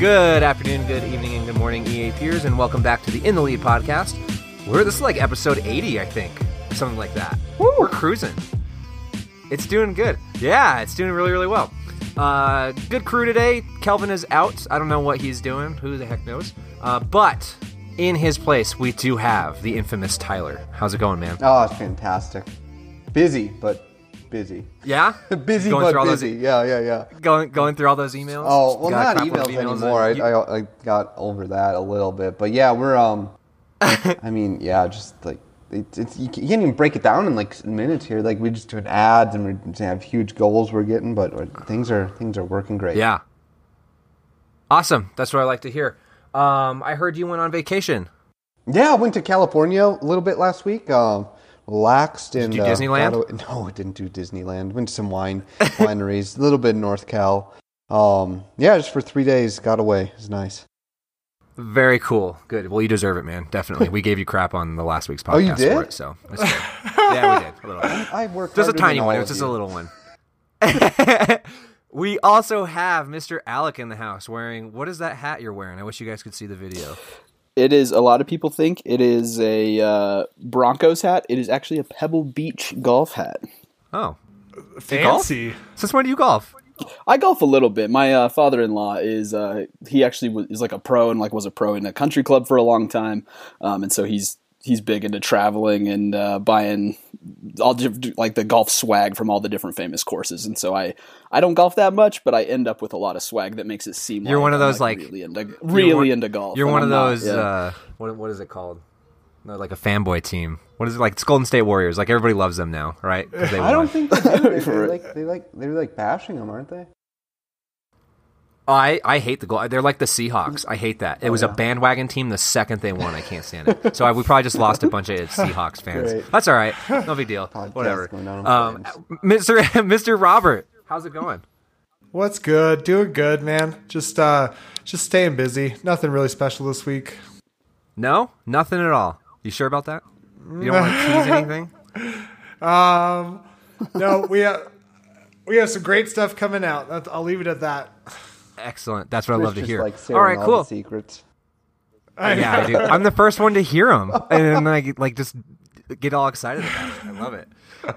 Good afternoon, good evening, and good morning, EAPers, and welcome back to the In the Lead podcast. We're this is like episode 80, I think, something like that. We're cruising. It's doing good. Yeah, it's doing really, really well. Uh, good crew today. Kelvin is out. I don't know what he's doing. Who the heck knows? Uh, but in his place, we do have the infamous Tyler. How's it going, man? Oh, it's fantastic. Busy, but busy. Yeah, busy, Going but all those- busy. Yeah, yeah, yeah. going going through all those emails. Oh, well, not of emails, anymore. I, You- I, I got over that a little bit, but yeah, we're um. I mean, yeah, just like it, it's you can't even break it down in like minutes here. Like we just doing ads and we have huge goals we're getting, but things are things are working great. Yeah. Awesome. That's what I like to hear. Um, I heard you went on vacation. Yeah, I went to California a little bit last week. Um, relaxed and do uh, Disneyland? got no, I didn't do Disneyland. Went to some wine wineries, a little bit in North Cal. Um, yeah, just for three days, got away. It was nice. Very cool. Good. Well, you deserve it, man. Definitely. We gave you crap on the last week's podcast Oh, you did? for it, so that's good. yeah, we did. A little. I worked Just a tiny than one. It was of just a little one. we also have Mr. Alec in the house wearing what is that hat you're wearing? I wish you guys could see the video. It is. A lot of people think it is a uh, Broncos hat. It is actually a Pebble Beach golf hat. Oh. Do you golf? Fancy. Since when do you golf? I golf a little bit. My uh, father-in-law is uh, he actually was, is like a pro and like was a pro in a country club for a long time, um, and so he's he's big into traveling and uh, buying all like the golf swag from all the different famous courses. And so I I don't golf that much, but I end up with a lot of swag that makes it seem You're like one of I'm, those, like- really into really one- into golf. You're one of I'm not, those yeah. uh what what is it called? No, like a fanboy team. What is it like? It's Golden State Warriors. Like everybody loves them now, right? 'Cause they I don't think they do. They, For they're like they like they're like bashing them, aren't they? Oh, I, I hate the goal. They're like the Seahawks. I hate that. It Oh, was a bandwagon team the second they won. I can't stand it. So I, we probably just lost a bunch of Seahawks fans. Great. That's all right. No big deal. Podcast Whatever. going down in Um. Mr. Mr. Robert, how's it going? What's good? Doing good, man. Just uh just staying busy. Nothing really special this week. No, nothing at all. You sure about that? You don't want to tease anything? Um no, we have we have some great stuff coming out. That's, I'll leave it at that. Excellent. That's what I love to hear. Like all right, sharing cool. the secrets. Yeah, I do. I'm the first one to hear them, and then I like just get all excited about it. I love it.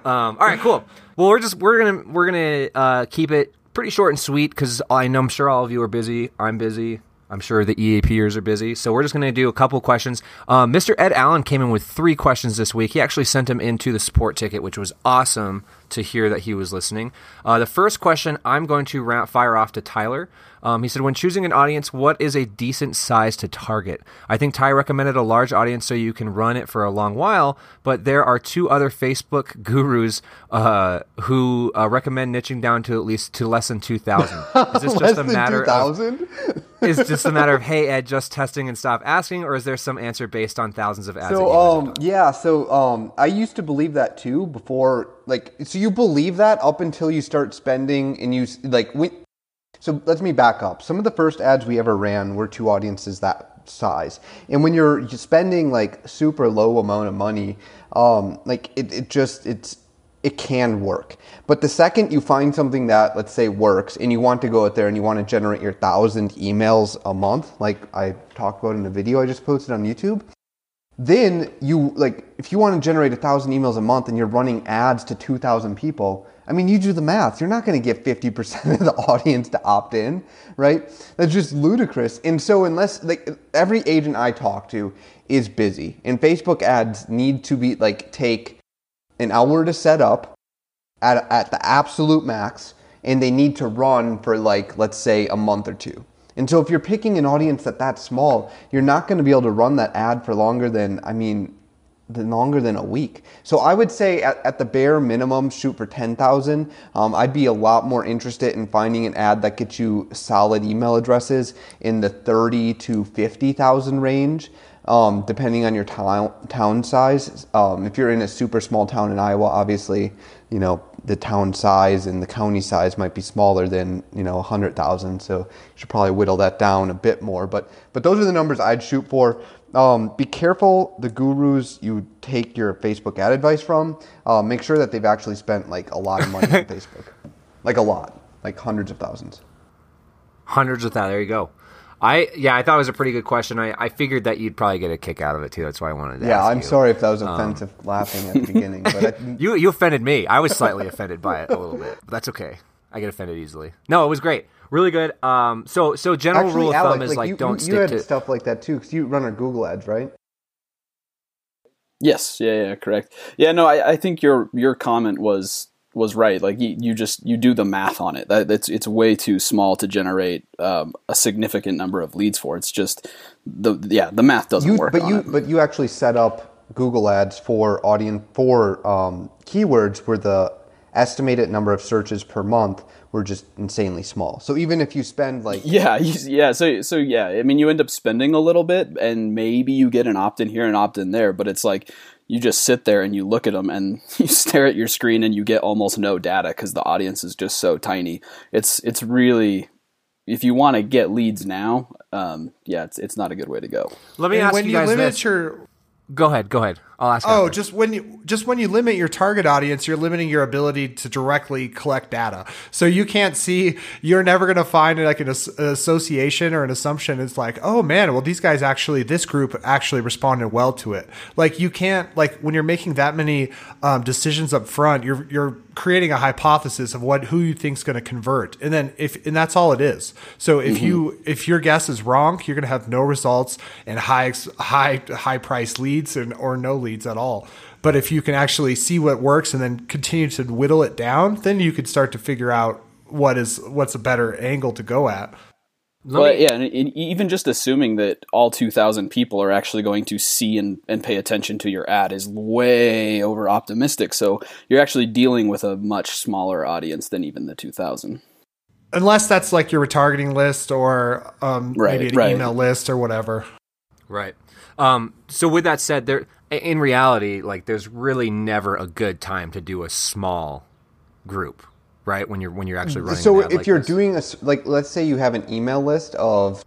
Um, all right, cool. Well, we're just we're gonna we're gonna uh, keep it pretty short and sweet because I know I'm sure all of you are busy. I'm busy. I'm sure the EAPers are busy, so we're just going to do a couple questions. Um, Mr. Ed Allen came in with three questions this week. He actually sent them into the support ticket, which was awesome to hear that he was listening. Uh, the first question I'm going to ra- fire off to Tyler. Um, he said, when choosing an audience, what is a decent size to target? I think Ty recommended a large audience so you can run it for a long while, but there are two other Facebook gurus uh, who uh, recommend niching down to at least to less than 2,000. Is this just a matter of 2,000? is just a matter of hey Ed, just testing and stop asking, or is there some answer based on thousands of ads? So you guys have um yeah, so um I used to believe that too before like so you believe that up until you start spending and you like when so let me back up. Some of the first ads we ever ran were to audiences that size. And when you're spending like super low amount of money, um like it, it just it's it can work. But the second you find something that, let's say, works and you want to go out there and you want to generate your thousand emails a month, like I talked about in a video I just posted on YouTube, then you like if you want to generate a thousand emails a month and you're running ads to 2000 people i mean you do the math. You're not going to get 50% of the audience to opt in right? That's just ludicrous. And so unless like every agent i talk to is busy. And facebook ads need to be like take an hour to set up at, at the absolute max and they need to run for like let's say a month or two. And so if you're picking an audience that that's small you're not going to be able to run that ad for longer than i mean longer than a week. So I would say at, at the bare minimum, shoot for 10,000. Um, I'd be a lot more interested in finding an ad that gets you solid email addresses in the 30 to 50,000 range. Um, depending on your town town size, um, if you're in a super small town in Iowa, obviously, you know the town size and the county size might be smaller than you know 100,000. So you should probably whittle that down a bit more. But but those are the numbers I'd shoot for. Um, be careful the gurus you take your Facebook ad advice from. Uh, make sure that they've actually spent like a lot of money on Facebook, like a lot, like hundreds of thousands. Hundreds of thousands. There you go. I yeah, I thought it was a pretty good question. I, I figured that you'd probably get a kick out of it too. That's why I wanted to. Yeah, I'm you. sorry if that was offensive laughing at the beginning, but I, You you offended me. I was slightly offended by it a little bit. But that's okay. I get offended easily. No, it was great. Really good. Um so so general actually, rule of Alec, thumb is like, you, don't you, stick you had to stuff like that too because you run our Google ads, right? Yes, yeah, yeah, correct. Yeah, no, I, I think your your comment was was right. Like you, you just you do the math on it. That it's it's way too small to generate um, a significant number of leads for. It's just the yeah the math doesn't You, work. but on you it. but you actually set up Google ads for audience for um, keywords where the estimated number of searches per month were just insanely small. So even if you spend like Yeah, yeah. So, so yeah. I mean, you end up spending a little bit, and maybe you get an opt in here and opt in there. But it's like you just sit there and you look at them, and you stare at your screen, and you get almost no data because the audience is just so tiny. It's it's really if you want to get leads now, um, yeah, it's it's not a good way to go. Let me And ask when you you guys limit this. your Go ahead, go ahead. I'll ask Oh, just when you just when you limit your target audience, you're limiting your ability to directly collect data. So you can't see. You're never going to find like an as- association or an assumption. It's like, oh man, well these guys actually, this group actually responded well to it. Like you can't like when you're making that many um, decisions up front, you're you're creating a hypothesis of what who you think's going to convert, and then if and that's all it is. So if you if your guess is wrong, you're going to have no results and high ex- high high price leads and or no leads at all. But if you can actually see what works and then continue to whittle it down, then you could start to figure out what is what's a better angle to go at. But yeah, and, and even just assuming that all 2,000 people are actually going to see and, and pay attention to your ad is way over optimistic. So you're actually dealing with a much smaller audience than even the 2,000. Unless that's like your retargeting list or um, Right, maybe an right. email list or whatever. Right. Um, so with that said, there in reality, like there's really never a good time to do a small group, right? When you're when you're actually running. so an ad if like you're this. doing a like let's say you have an email list of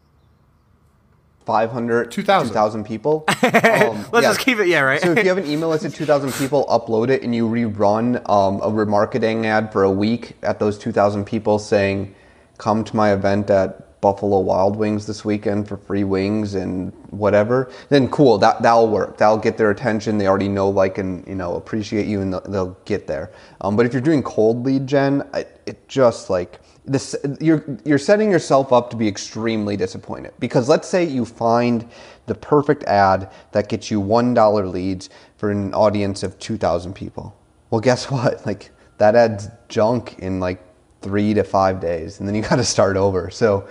500 2,000. 2,000 people um, let's yeah. just keep it, yeah, right. so if you have an email list of 2,000 people, upload it, and you rerun um, a remarketing ad for a week at those 2,000 people saying, come to my event at Buffalo Wild Wings this weekend for free wings and whatever, then cool, that, that'll work. That'll get their attention. They already know, like, and, you know, appreciate you, and they'll, they'll get there. Um, but if you're doing cold lead gen, it, it just, like, this, you're you're setting yourself up to be extremely disappointed because let's say you find the perfect ad that gets you one dollar leads for an audience of two thousand people. Well, guess what? Like that ad's junk in like three to five days, and then you got to start over. So,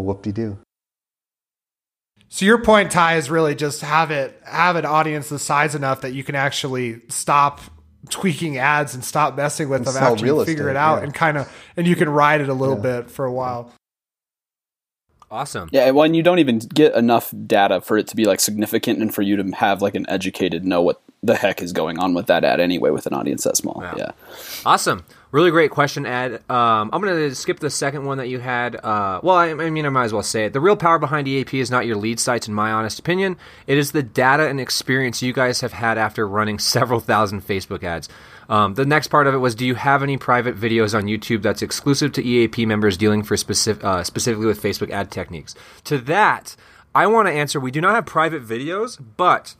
whoop de doo. So your point, Ty, is really just have it have an audience the size enough that you can actually stop tweaking ads and stop messing with And them sell after you figure estate, it out yeah. and kind of and you can ride it a little Yeah. bit for a while. awesome. Yeah, and when you don't even get enough data for it to be like significant and for you to have like an educated know what the heck is going on with that ad anyway with an audience that small. Yeah. Yeah. Awesome. Really great question, Ed. Um, I'm going to skip the second one that you had. Uh, well, I, I mean, I might as well say it. The real power behind EAP is not your lead sites, in my honest opinion. It is the data and experience you guys have had after running several thousand Facebook ads. Um, the next part of it was Do you have any private videos on YouTube that's exclusive to EAP members dealing for specific, uh, specifically with Facebook ad techniques? To that, I want to answer we do not have private videos, but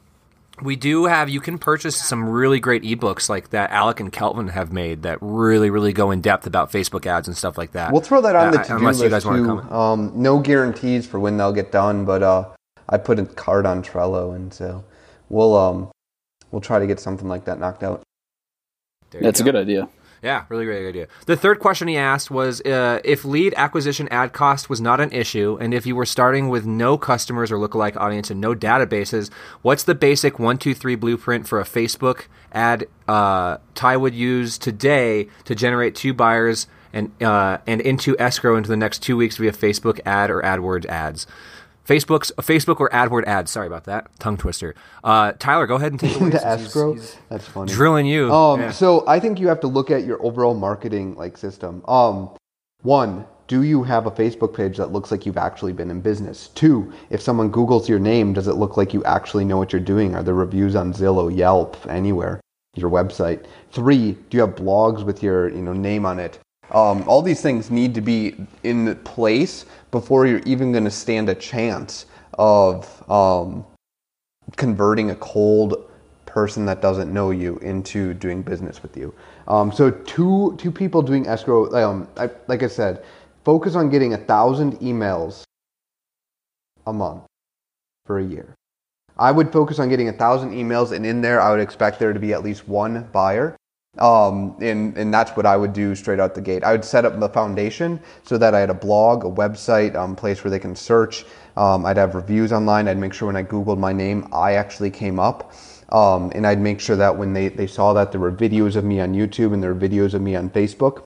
we do have you can purchase some really great ebooks like that Alec and Kelvin have made that really really go in depth about Facebook ads and stuff like that. We'll throw that on the Uh, to do unless list you guys want to too. comment. Um, no guarantees for when they'll get done, but uh, I put a card on Trello, and so we'll um, we'll try to get something like that knocked out. There you That's a good idea. Yeah, really great idea. The third question he asked was uh, if lead acquisition ad cost was not an issue, and if you were starting with no customers or lookalike audience and no databases, what's the basic one, two, three blueprint for a Facebook ad uh, Ty would use today to generate two buyers and uh, and into escrow into the next two weeks via Facebook ad or AdWords ads? Facebook's Facebook or AdWord ads. Sorry about that tongue twister. Uh, Tyler, go ahead and take it away. to since he's- escrow. he's That's funny. drilling you. Um, Yeah. so I think you have to look at your overall marketing like system. Um, one, do you have a Facebook page that looks like you've actually been in business? Two, if someone Googles your name, does it look like you actually know what you're doing? Are there reviews on Zillow, Yelp, anywhere, your website? Three, do you have blogs with your you know name on it? Um, all these things need to be in place before you're even going to stand a chance of um, converting a cold person that doesn't know you into doing business with you. Um, so two two people doing escrow, um, I, like I said, focus on getting a thousand emails a month for a year. I would focus on getting a thousand emails, and in there, I would expect there to be at least one buyer. Um, and, and that's what I would do straight out the gate. I would set up the foundation so that I had a blog, a website, um, place where they can search. Um, I'd have reviews online. I'd make sure when I Googled my name, I actually came up. Um, and I'd make sure that when they, they saw that there were videos of me on YouTube and there were videos of me on Facebook.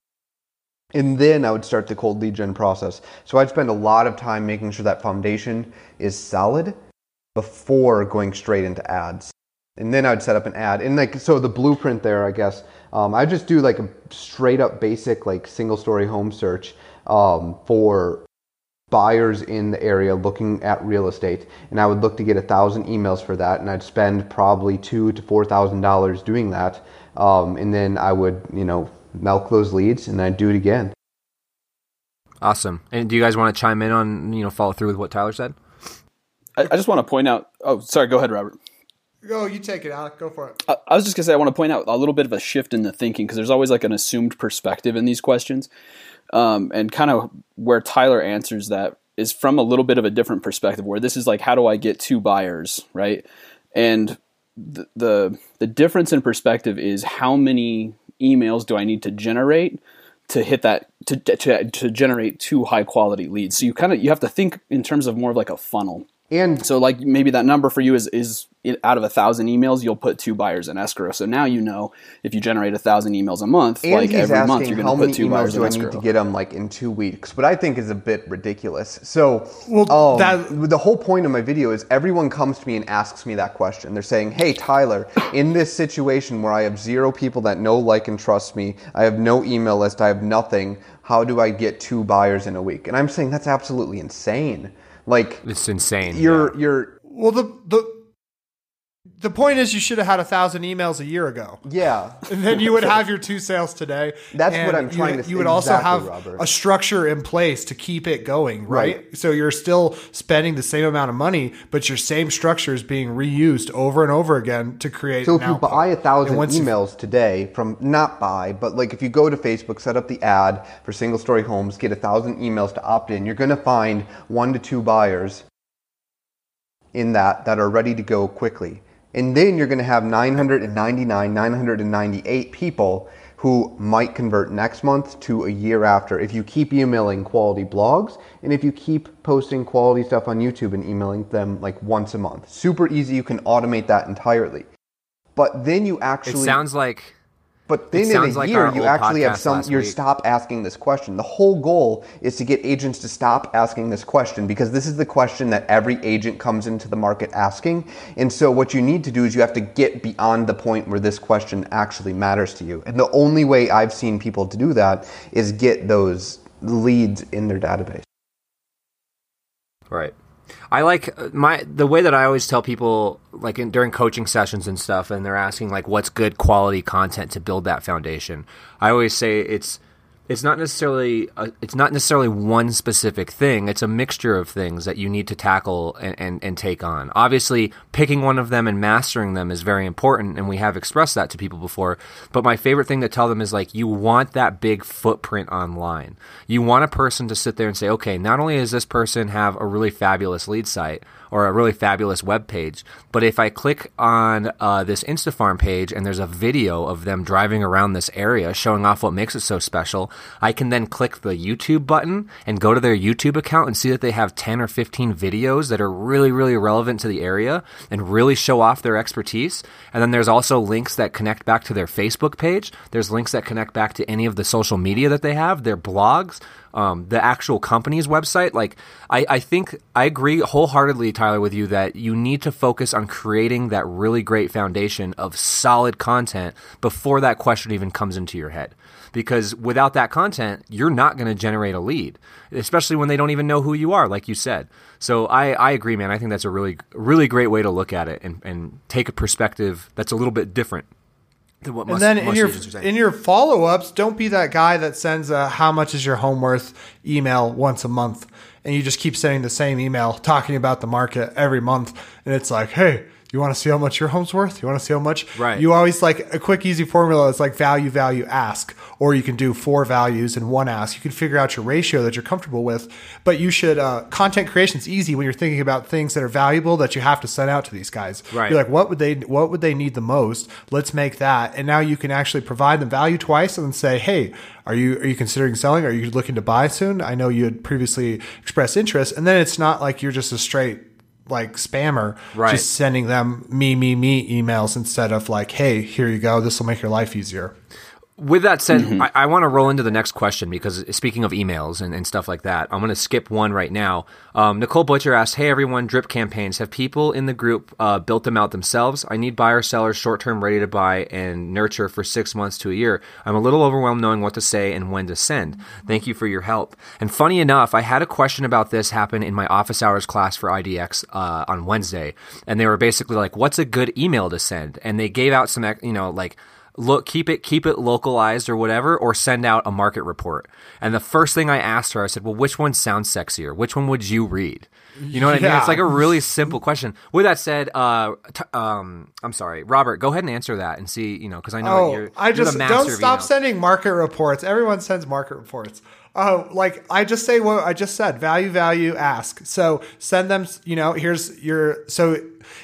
And then I would start the cold lead gen process. So I'd spend a lot of time making sure that foundation is solid before going straight into ads. And then I'd set up an ad. And like so the blueprint there, I guess, um, I just do like a straight up basic like single story home search um, for buyers in the area looking at real estate and I would look to get a thousand emails for that and I'd spend probably two to four thousand dollars doing that um, and then I would you know milk those leads and I'd do it again Awesome. And do you guys want to chime in on you know follow through with what Tyler said? I, I just want to point out. Oh, sorry. Go ahead, Robert. Go, you take it, Alec. Go for it. I, I was just gonna say I want to point out a little bit of a shift in the thinking because there's always like an assumed perspective in these questions, um, and kind of where Tyler answers that is from a little bit of a different perspective. Where this is like, how do I get two buyers, right? And the the, the difference in perspective is how many emails do I need to generate to hit that to to, to generate two high quality leads. So you kind of you have to think in terms of more of like a funnel. And So like maybe that number for you is is out of a thousand emails, you'll put two buyers in escrow. So now you know if you generate a thousand emails a month, And like he's every asking month you're how going to many put two emails buyers do in I need to get them like in two weeks, but I think is a bit ridiculous. So, Well, um, that- the whole point of my video is everyone comes to me and asks me that question. They're saying, "Hey, Tyler, in this situation where I have zero people that know, like, and trust me, I have no email list, I have nothing. How do I get two buyers in a week?" And I'm saying that's absolutely insane. Like, It's insane. you're you're Well, the the the point is, you should have had a thousand emails a year ago, yeah. and then you would have your two sales today. That's and what I'm trying would- to You would also have Robert. a structure in place to keep it going, right? Right. So you're still spending the same amount of money, but your same structure is being reused over and over again to create. So if you output. buy a thousand And once you- emails today from not buy, but like if you go to Facebook, set up the ad for single story homes, get a thousand emails to opt in, you're going to find one to two buyers in that that are ready to go quickly. And then you're going to have 999, 998 people who might convert next month to a year after if you keep emailing quality blogs and if you keep posting quality stuff on YouTube and emailing them like once a month. Super easy, you can automate that entirely. But then you actually. It sounds like but then in a like year, you actually have some. You stop asking this question. The whole goal is to get agents to stop asking this question because this is the question that every agent comes into the market asking. And so, what you need to do is you have to get beyond the point where this question actually matters to you. And the only way I've seen people to do that is get those leads in their database. Right. I like uh, my the way that I always tell people like in, during coaching sessions and stuff, and they're asking like what's good quality content to build that foundation. I always say it's it's not necessarily a, it's not necessarily one specific thing. It's a mixture of things that you need to tackle and, and, and take on. Obviously, picking one of them and mastering them is very important, and we have expressed that to people before. But my favorite thing to tell them is like you want that big footprint online. You want a person to sit there and say, okay, not only does this person have a really fabulous lead site or a really fabulous web page, but if I click on uh, this InstaFarm page and there's a video of them driving around this area showing off what makes it so special, I can then click the YouTube button and go to their YouTube account and see that they have 10 or 15 videos that are really, really relevant to the area and really show off their expertise. And then there's also links that connect back to their Facebook page. There's links that connect back to any of the social media that they have, their blogs, um, the actual company's website. Like, I, I think I agree wholeheartedly, Tyler, with you that you need to focus on creating that really great foundation of solid content before that question even comes into your head. Because without that content, you're not going to generate a lead, especially when they don't even know who you are, like you said. So I, I agree, man. I think that's a really, really great way to look at it and, and take a perspective that's a little bit different than what And most, then in most your agents are saying. in your follow ups, don't be that guy that sends a "How much is your home worth?" email once a month, and you just keep sending the same email talking about the market every month, and it's like, hey. You want to see how much your home's worth? You want to see how much? Right. You always like a quick, easy formula is like value, value, ask, or you can do four values and one ask. You can figure out your ratio that you're comfortable with, but you should. Uh, content is easy when you're thinking about things that are valuable that you have to send out to these guys. Right. You're like, what would they what would they need the most let's make that and now you can actually provide them value twice and then say hey are you are you considering selling are you looking to buy soon i know you had previously expressed interest and then it's not like you're just a straight like spammer Right. just sending them me me me emails instead of like hey here you go this will make your life easier With that said, Mm-hmm. I, I want to roll into the next question because speaking of emails and, and stuff like that, I'm going to skip one right now. Um, Nicole Butcher asked, "Hey everyone, drip campaigns. Have people in the group uh, built them out themselves? I need buyer sellers short term ready to buy and nurture for six months to a year. I'm a little overwhelmed knowing what to say and when to send. Thank you for your help." And funny enough, I had a question about this happen in my office hours class for IDX uh, on Wednesday, and they were basically like, "What's a good email to send?" And they gave out some, you know, like look keep it keep it localized or whatever or send out a market report and the first thing i asked her i said well which one sounds sexier which one would you read you know what i mean it's like a really simple question with that said uh t- um i'm sorry robert go ahead and answer that and see you know because i know Oh, you're, I you're just the master don't stop email. sending market reports. Everyone sends market reports. Oh, like I just say what I just said. Value, value, ask. So send them. You know, here's your so.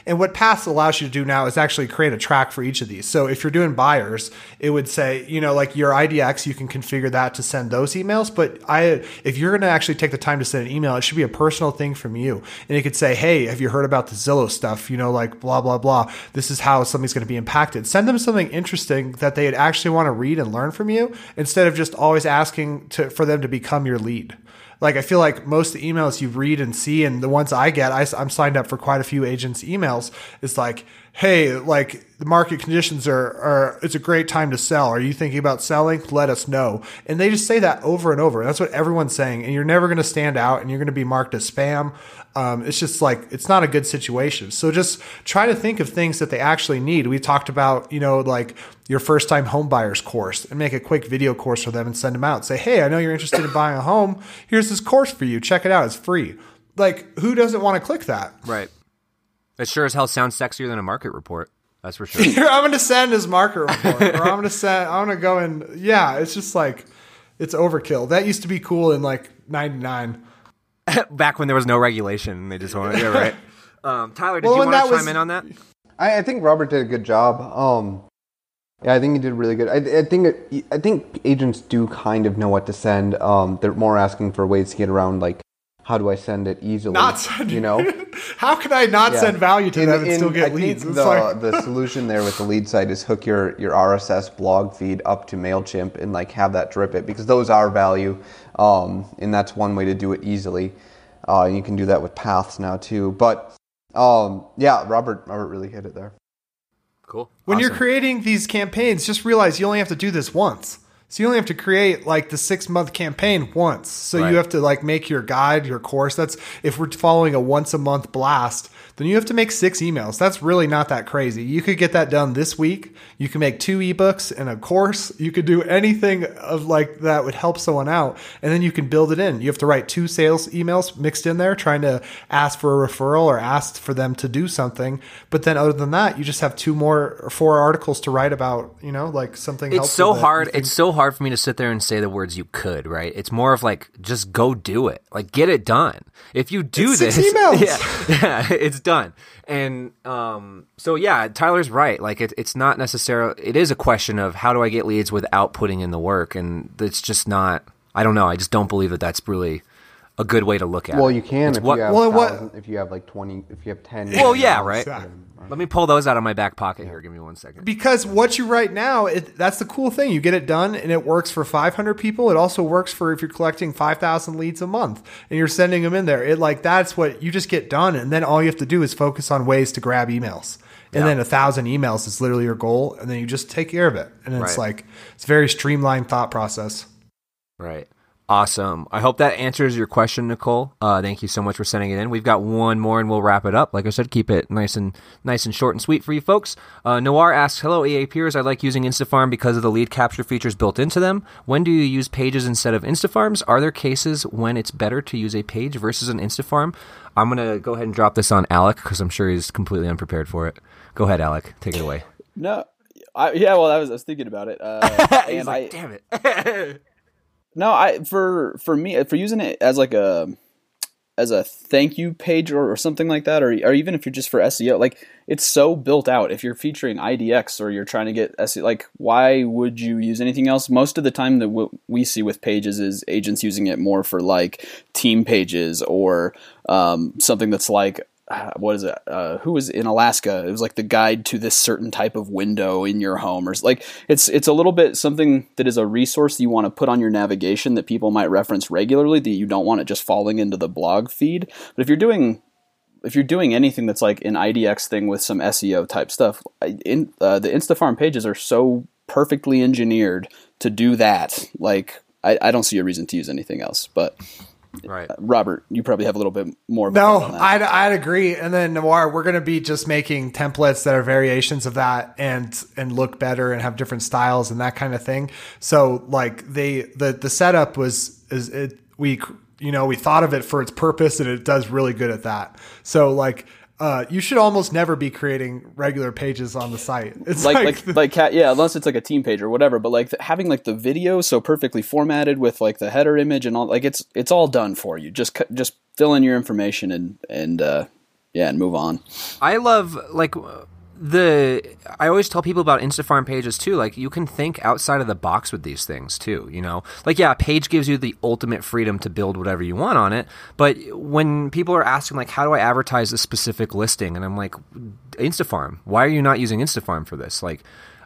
And what Pass allows you to do now is actually create a track for each of these. So if you're doing buyers, it would say, you know, like your IDX, you can configure that to send those emails. But I, if you're going to actually take the time to send an email, it should be a personal thing from you. And it could say, hey, have you heard about the Zillow stuff? You know, like blah blah blah. This is how going to be impacted. Send them something interesting that they'd actually want to read and learn from you, instead of just always asking to for them to become your lead. Like I feel like most the emails you read and see, and the ones I get, I, am signed up for quite a few agents' emails. It's like, hey, like the market conditions are, are, it's a great time to sell. Are you thinking about selling? Let us know. And they just say that over and over. That's what everyone's saying. And you're never going to stand out, and you're going to be marked as spam. Um, it's just like it's not a good situation. So just try to think of things that they actually need. We talked about, you know, like your first time home buyers course and make a quick video course for them and send them out. Say, hey, I know you're interested in buying a home. Here's this course for you. Check it out. It's free. Like, who doesn't want to click that? right it sure as hell sounds sexier than a market report that's for sure Here, I'm going to send his market report, or I'm going to send. I'm going to go and yeah, it's just like it's overkill. That used to be cool in like '99. back when there was no regulation they just wanted yeah right um, tyler did Well, you want to chime was- in on that I, I think Robert did a good job. Um, yeah, I think he did really good. I, I think it, I think agents do kind of know what to send. Um, they're more asking for ways to get around, like how do I send it easily? Not send you know. How can I not Yeah. send value to In- them and in- still get think leads? It's The, like- the solution there with the lead site is hook your, your RSS blog feed up to Mailchimp and like have that drip it because those are value, um, and that's one way to do it easily. Uh, and you can do that with paths now too. But um, yeah, Robert Robert really hit it there. cool when you're creating these campaigns, just realize you only have to do this once. So you only have to create like the six month campaign once. So Right. you have to like make your guide, your course. That's if we're following a once a month blast, then you have to make six emails. That's really not that crazy. You could get that done this week. You can make two ebooks and a course. You could do anything of like that would help someone out, and then you can build it in. You have to write two sales emails mixed in there, trying to ask for a referral or ask for them to do something. But then other than that, you just have two more or four articles to write about. You know, like something. It's so hard. It's so hard for me to sit there and say the words you could, right? It's more of like just go do it. Like get it done. If you do It's this, six emails. yeah, yeah, it's done. And um, so yeah, Tyler's right. Like it, it's not necessarily. It is a question of how do I get leads without putting in the work, and it's just not. I don't know. I just don't believe that that's really a good way to look at it. Well, you can It's if what- you have well, what- if you have like twenty, if you have ten. Well, yeah, right. Exactly. Let me pull those out of my back pocket here. Give me one second. because what you write now, it, that's the cool thing. You get it done, and it works for 500 people. It also works for if you're collecting 5,000 leads a month and you're sending them in there. It like that's what you just get done, and then all you have to do is focus on ways to grab emails. And Yeah. then a thousand emails is literally your goal, and then you just take care of it. And it's Right. like it's a very streamlined thought process. Right. Awesome. I hope that answers your question, Nicole. Uh, thank you so much for sending it in. We've got one more, and we'll wrap it up. Like I said, keep it nice and nice and short and sweet for you folks. Uh, Noir asks, "Hello, EAPers. I like using Instafarm because of the lead capture features built into them. When do you use pages instead of Instafarms? Are there cases when it's better to use a page versus an Instafarm?" I'm gonna go ahead and drop this on Alec because I'm sure he's completely unprepared for it. Go ahead, Alec. Take it away. No, I, yeah. Well, I was, I was thinking about it. Uh, he's and like, I, "Damn it." No, I for for me for using it as like a as a thank you page or, or something like that, or or even if you're just for SEO, like it's so built out. If you're featuring IDX or you're trying to get SEO, like why would you use anything else? Most of the time that what we see with pages is agents using it more for like team pages or um, something that's like uh, what is it? Uh, who was in Alaska? It was like the guide to this certain type of window in your home, or like it's it's a little bit something that is a resource you want to put on your navigation that people might reference regularly. That you don't want it just falling into the blog feed. But if you're doing if you're doing anything that's like an IDX thing with some SEO type stuff, in, uh, the InstaFarm pages are so perfectly engineered to do that. Like I, I don't see a reason to use anything else. But right. Uh, Robert, you probably have a little bit more. No, thought on that. I'd, I'd agree. And then Noir, we're going to be just making templates that are variations of that and and look better and have different styles and that kind of thing. So like they the the setup was is it we you know we thought of it for its purpose and it does really good at that. So like. Uh, you should almost never be creating regular pages on the site. It's like like, like like cat yeah unless it's like a team page or whatever but like th- having like the video so perfectly formatted with like the header image and all like it's it's all done for you just cu- just fill in your information and and uh yeah and move on I love like the I always tell people about Instafarm pages too. Like you can think outside of the box with these things too. You know, like yeah, a page gives you the ultimate freedom to build whatever you want on it. But when people are asking like, how do I advertise a specific listing, and I'm like, Instafarm. Why are you not using Instafarm for this? Like.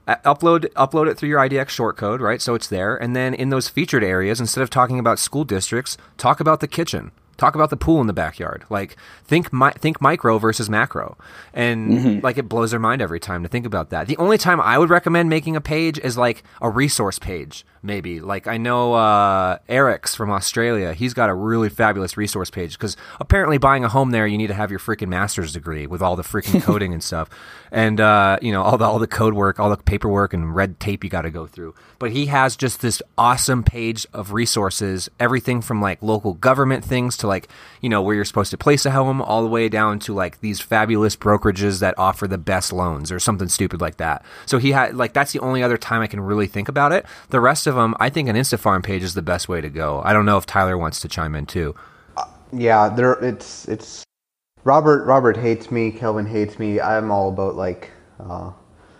uh, Upload upload it through your IDX shortcode, right? So it's there, and then in those featured areas, instead of talking about school districts, talk about the kitchen, talk about the pool in the backyard. Like think mi- think micro versus macro, and mm-hmm. like it blows their mind every time to think about that. The only time I would recommend making a page is like a resource page, maybe. Like I know uh, Eric's from Australia. He's got a really fabulous resource page because apparently buying a home there, you need to have your freaking master's degree with all the freaking coding and stuff, and uh, you know all the all the code work, all the paperwork and red tape you got to go through. But he has just this awesome page of resources, everything from like local government things to like you know where you're supposed to place a home, all the way down to like these fabulous brokerages that offer the best loans or something stupid like that. So he had like that's the only other time I can really think about it. The rest of them, I think an Instafarm page is the best way to go. I don't know if Tyler wants to chime in too. Yeah, there it's it's Robert Robert hates me, Kelvin hates me. I'm all about like uh,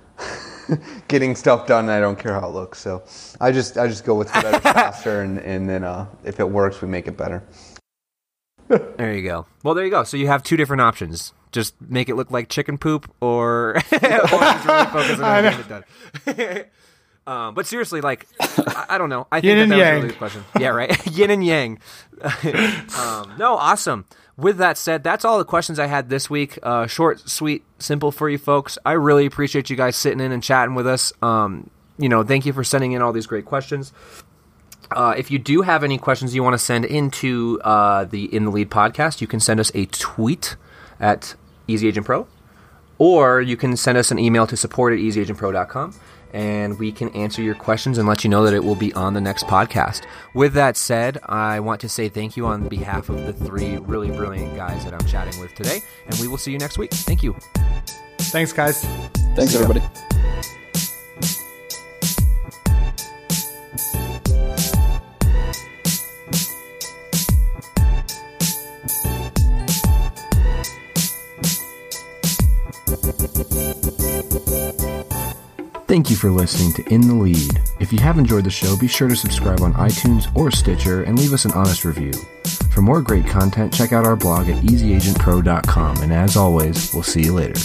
getting stuff done. I don't care how it looks. So I just I just go with whatever's faster, and and then uh, if it works, we make it better. There you go. Well, there you go. So you have two different options. Just make it look like chicken poop, or, or just really focus on getting it done. Um, but seriously, like, I, I don't know. I think that that was a really good question. Yeah, right. Yin and yang. um, no, awesome. With that said, that's all the questions I had this week. Uh, short, sweet, simple for you folks. I really appreciate you guys sitting in and chatting with us. Um, you know, thank you for sending in all these great questions. Uh, if you do have any questions you want to send into uh, the In the Lead podcast, you can send us a tweet at Easy Agent Pro, or you can send us an email to support at easyagentpro.com and we can answer your questions and let you know that it will be on the next podcast. With that said, I want to say thank you on behalf of the three really brilliant guys that I'm chatting with today, and we will see you next week. Thank you. Thanks, guys. Thanks, everybody. Thank you for listening to In the Lead. If you have enjoyed the show, be sure to subscribe on iTunes or Stitcher and leave us an honest review. For more great content, check out our blog at easyagentpro.com. And as always, we'll see you later.